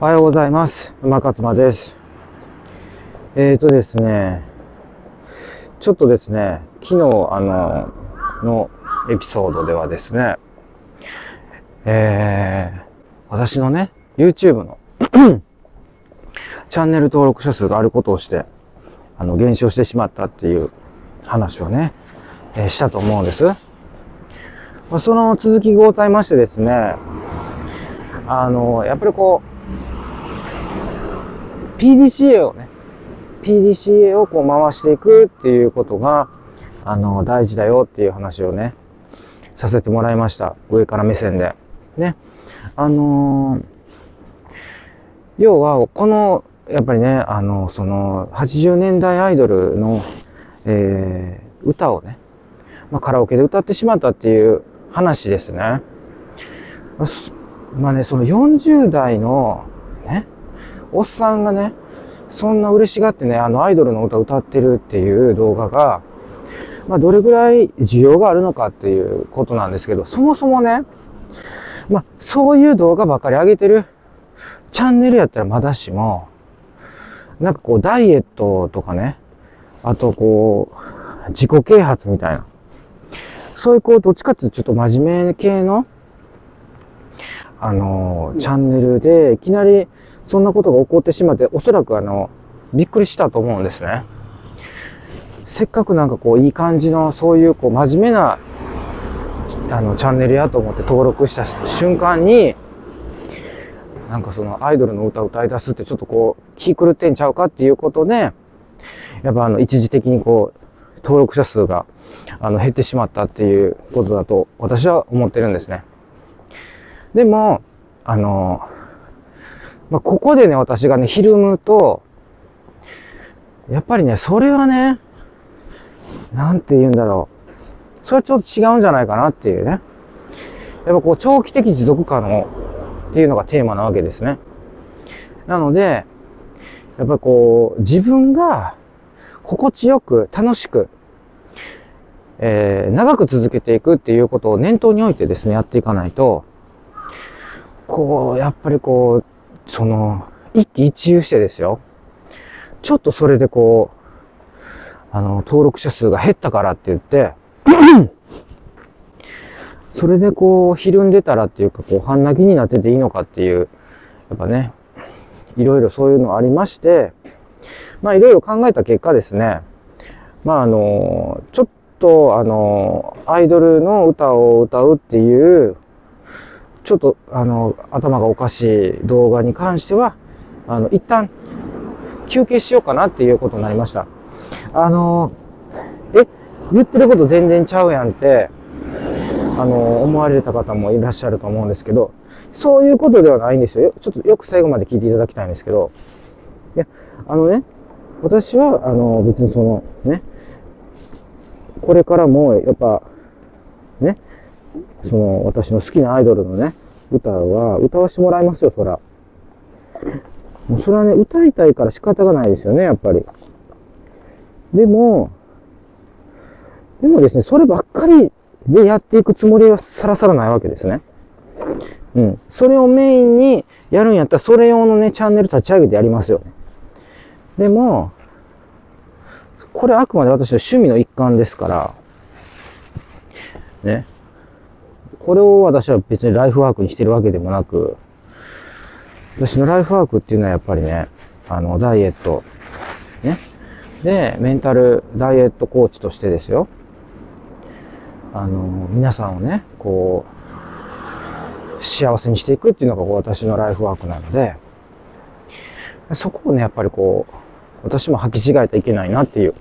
おはようございます。馬勝間です。えーとですね、ちょっとですね、昨日、あの、のエピソードではですね、えー、私のね、YouTube の チャンネル登録者数があることをして、あの、減少してしまったっていう話をね、えーしたと思うんです。その続きございましてですね、あの、やっぱりこう、PDCA をね、PDCA をこう回していくっていうことが、あの、大事だよっていう話をね、させてもらいました。上から目線で。ね。あのー要は、この、やっぱりね、あの、その、80年代アイドルの、えー、歌をね、まあ、カラオケで歌ってしまったっていう話ですね。まあね、その40代の、ね、おっさんがね、そんな嬉しがってね、あのアイドルの歌歌ってるっていう動画が、まあどれぐらい需要があるのかっていうことなんですけど、そもそもね、まあそういう動画ばっかり上げてるチャンネルやったらまだしも、なんかこうダイエットとかね、あとこう、自己啓発みたいな。そういうこう、どっちかっていうとちょっと真面目系の、あの、チャンネルで、いきなりそんなことが起こってしまって、おそらくあの、びっくりしたと思うんですね。せっかくなんかこう、いい感じの、そういうこう、真面目な、あの、チャンネルやと思って登録した瞬間に、なんかそのアイドルの歌を歌い出すってちょっとこう、気狂ってんちゃうかっていうことで、やっぱあの、一時的にこう、登録者数が、あの、減ってしまったっていうことだと、私は思ってるんですね。でも、あの、まあ、ここでね、私がね、ひるむと、やっぱりね、それはね、なんて言うんだろう。それはちょっと違うんじゃないかなっていうね。やっぱこう、長期的持続可能っていうのがテーマなわけですね。なので、やっぱこう、自分が心地よく、楽しく、えー、長く続けていくっていうことを念頭に置いてですね、やっていかないと、こう、やっぱりこう、その、一喜一憂してですよ。ちょっとそれでこう、あの、登録者数が減ったからって言って、それでこう、ひるんでたらっていうか、こう、半泣きになってていいのかっていう、やっぱね、いろいろそういうのありまして、まあいろいろ考えた結果ですね、まああの、ちょっとあの、アイドルの歌を歌うっていう、ちょっとあの、頭がおかしい動画に関しては、あの、一旦休憩しようかなっていうことになりました。あの、え、言ってること全然ちゃうやんって、あの、思われた方もいらっしゃると思うんですけど、そういうことではないんですよ。ちょっとよく最後まで聞いていただきたいんですけど、いや、あのね、私は、あの、別にその、ね、これからも、やっぱ、ね、その、私の好きなアイドルのね、歌は、歌わせてもらいますよ、そら。もうそれはね、歌いたいから仕方がないですよね、やっぱり。でも、でもですね、そればっかりでやっていくつもりはさらさらないわけですね。うん。それをメインにやるんやったら、それ用のね、チャンネル立ち上げてやりますよね。でも、これあくまで私の趣味の一環ですから、ね。これを私は別にライフワークにしてるわけでもなく、私のライフワークっていうのはやっぱりね、あの、ダイエット、ね。で、メンタルダイエットコーチとしてですよ。あの、皆さんをね、こう、幸せにしていくっていうのがこう私のライフワークなので、そこをね、やっぱりこう、私も履き違えてはいけないなっていう、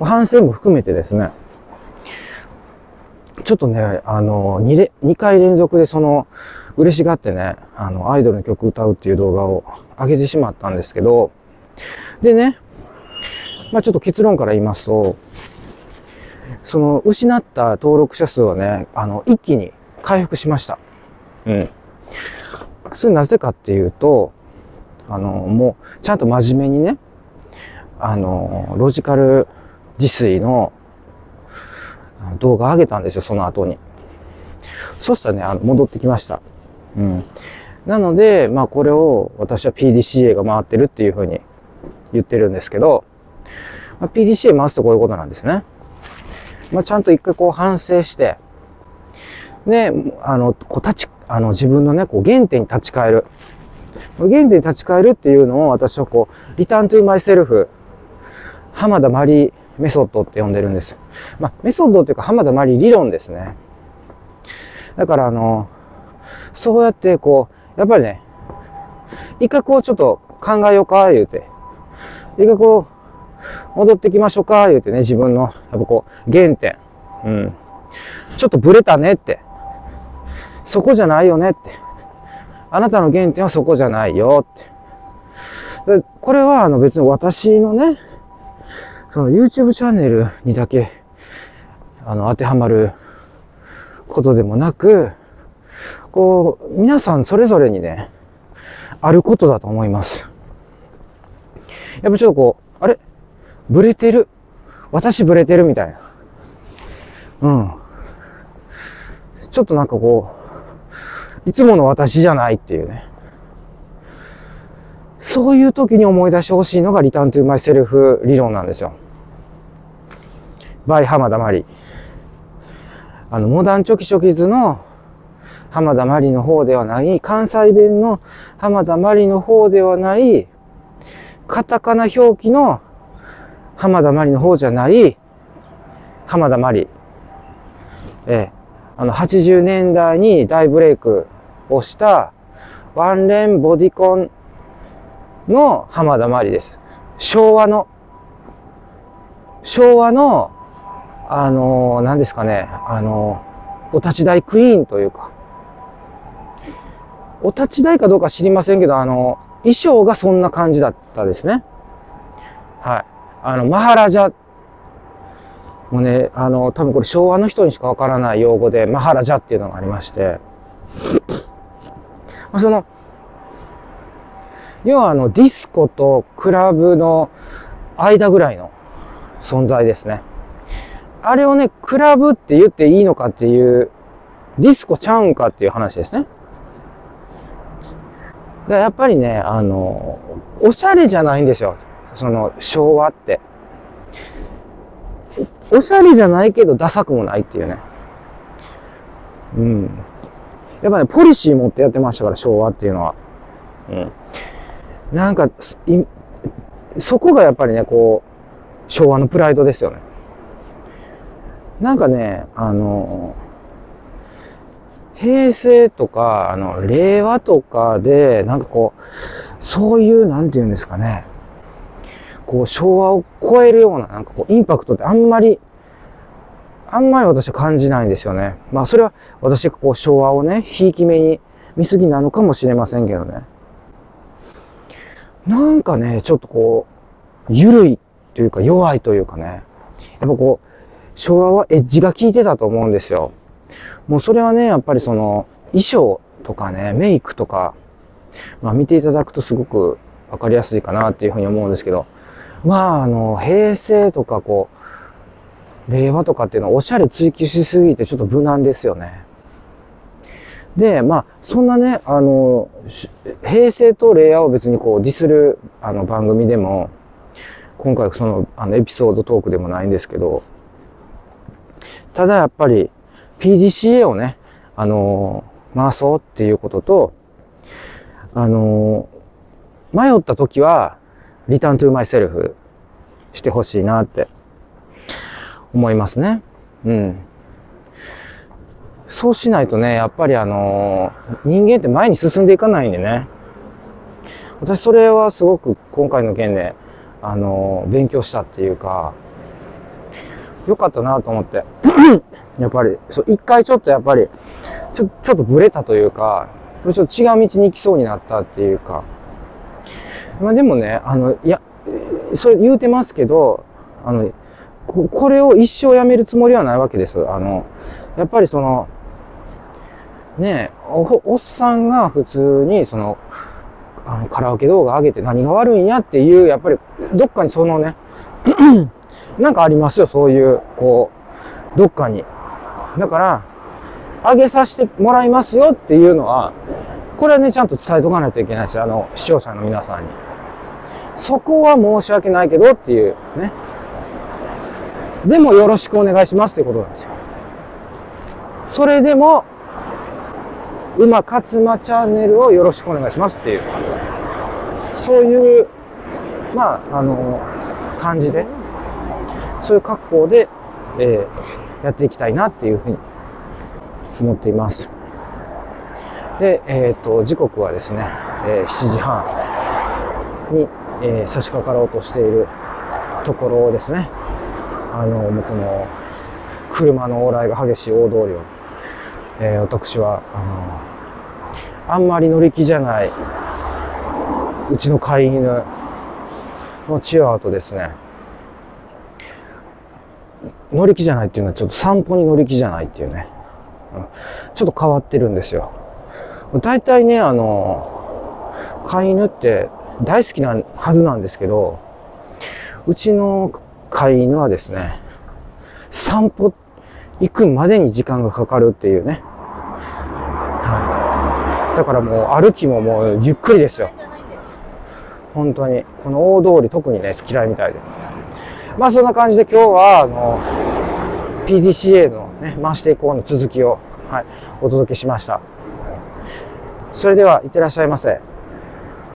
反省も含めてですね、ちょっとね、あの、2, れ2回連続でその、嬉しがってね、あの、アイドルの曲歌うっていう動画を上げてしまったんですけど、でね、まあちょっと結論から言いますと、その、失った登録者数はね、あの、一気に回復しました。うん。それなぜかっていうと、あの、もう、ちゃんと真面目にね、あの、ロジカル自炊の動画上げたんですよ、その後に。そしたらね、あの、戻ってきました。うん。なので、まあこれを私は PDCA が回ってるっていうふうに言ってるんですけど、まあ、PDCA 回すとこういうことなんですね。まあちゃんと一回こう反省して、で、あの、こう立ち、あの自分のね、こう原点に立ち返る。原点に立ち返るっていうのを私はこう、リターントゥーマイセルフ、浜田マリーメソッドって呼んでるんです。まあ、メソッドっていうか浜田マリ理論ですね。だからあの、そうやってこう、やっぱりね、一回こうちょっと考えようか、言うて。一回こう、戻ってきましょうか、言うてね、自分の、やっぱこう、原点。うん。ちょっとブレたねって。そこじゃないよねって。あなたの原点はそこじゃないよって。これはあの別に私のね、その YouTube チャンネルにだけ、あの、当てはまることでもなく、こう、皆さんそれぞれにね、あることだと思います。やっぱちょっとこう、あれ？ブレてる？私ブレてるみたいな。うん。ちょっとなんかこう、いつもの私じゃないっていうね。そういう時に思い出してほしいのがリターントゥーマイセルフ理論なんですよ。バイ浜田マリ。あの、モダンチョキチョキズの浜田マリの方ではない、関西弁の浜田マリの方ではない、カタカナ表記の浜田マリの方じゃない、浜田マリ。ええ、あの、80年代に大ブレイクをしたワンレンボディコンの浜田マリです。昭和の、昭和のあの、何ですかね、あの、お立ち台クイーンというか、お立ち台かどうか知りませんけど、あの、衣装がそんな感じだったですね。はい。あの、マハラジャ、もうね、あの、多分これ昭和の人にしかわからない用語で、マハラジャっていうのがありまして、その、要はあの、ディスコとクラブの間ぐらいの存在ですね。あれをね、クラブって言っていいのかっていう、ディスコちゃうんかっていう話ですね。だやっぱりね、あの、おしゃれじゃないんですよ。その、昭和って。おしゃれじゃないけど、ダサくもないっていうね。うん。やっぱね、ポリシー持ってやってましたから、昭和っていうのは。うん。なんか、そこがやっぱりね、こう、昭和のプライドですよね。なんかね、あの、平成とか、あの、令和とかで、なんかこう、そういう、なんて言うんですかね、こう、昭和を超えるような、なんかこう、インパクトってあんまり、あんまり私は感じないんですよね。まあ、それは私がこう、昭和をね、ひいき目に見すぎなのかもしれませんけどね。なんかね、ちょっとこう、ゆるいというか弱いというかね、やっぱこう、昭和はエッジが効いてたと思うんですよ。もうそれはね、やっぱりその、衣装とかね、メイクとか、まあ見ていただくとすごくわかりやすいかなっていうふうに思うんですけど、まああの、平成とかこう、令和とかっていうのはおしゃれ追求しすぎてちょっと無難ですよね。で、まあ、そんなね、あの、平成と令和を別にこうディスるあの番組でも、今回そのあのエピソードトークでもないんですけど、ただやっぱり PDCA をね、あのー、回そうっていうことと、あのー、迷った時は、リターントゥーマイセルフしてほしいなって思いますね。うん。そうしないとね、やっぱりあのー、人間って前に進んでいかないんでね。私それはすごく今回の件で、あの勉強したっていうか、良かったなと思って。やっぱり、そう、一回ちょっとやっぱり、ちょ、ちょっとブレたというか、ちょっと違う道に行きそうになったっていうか。まあでもね、あの、いや、それ言うてますけど、あの、ここれを一生やめるつもりはないわけです。あの、やっぱりその、ねお、おっさんが普通にその、あのカラオケ動画上げて何が悪いんやっていう、やっぱりどっかにそのね、なんかありますよ、そういう、こう、どっかに。だから、上げさせてもらいますよっていうのは、これはね、ちゃんと伝えとかないといけないですよ。あの、視聴者の皆さんに。そこは申し訳ないけどっていうね。でもよろしくお願いしますってことなんですよ。それでも、馬勝馬チャンネルをよろしくお願いしますっていう、そういう、まあ、あの、感じで、そういう格好で、えー、やっていきたいなっていうふうに思っています。で、えっ、ー、と、時刻はですね、えー、7時半に、えー、差し掛かろうとしているところですね。あの、もうこの、車の往来が激しい大通りを、えー、私は、あの、あんまり乗り気じゃない、うちの飼い犬のチワワとですね、乗り気じゃないっていうのはちょっと散歩に乗り気じゃないっていうね、うん、ちょっと変わってるんですよ。大体ね、あの、飼い犬って大好きなはずなんですけど、うちの飼い犬はですね、散歩行くまでに時間がかかるっていうね。だからもう歩きももうゆっくりですよ。本当に。この大通り特にね、嫌いみたいで。まあそんな感じで今日は、あの、PDCA のね、回していこうの続きを、はい、お届けしました。それでは、いってらっしゃいませ。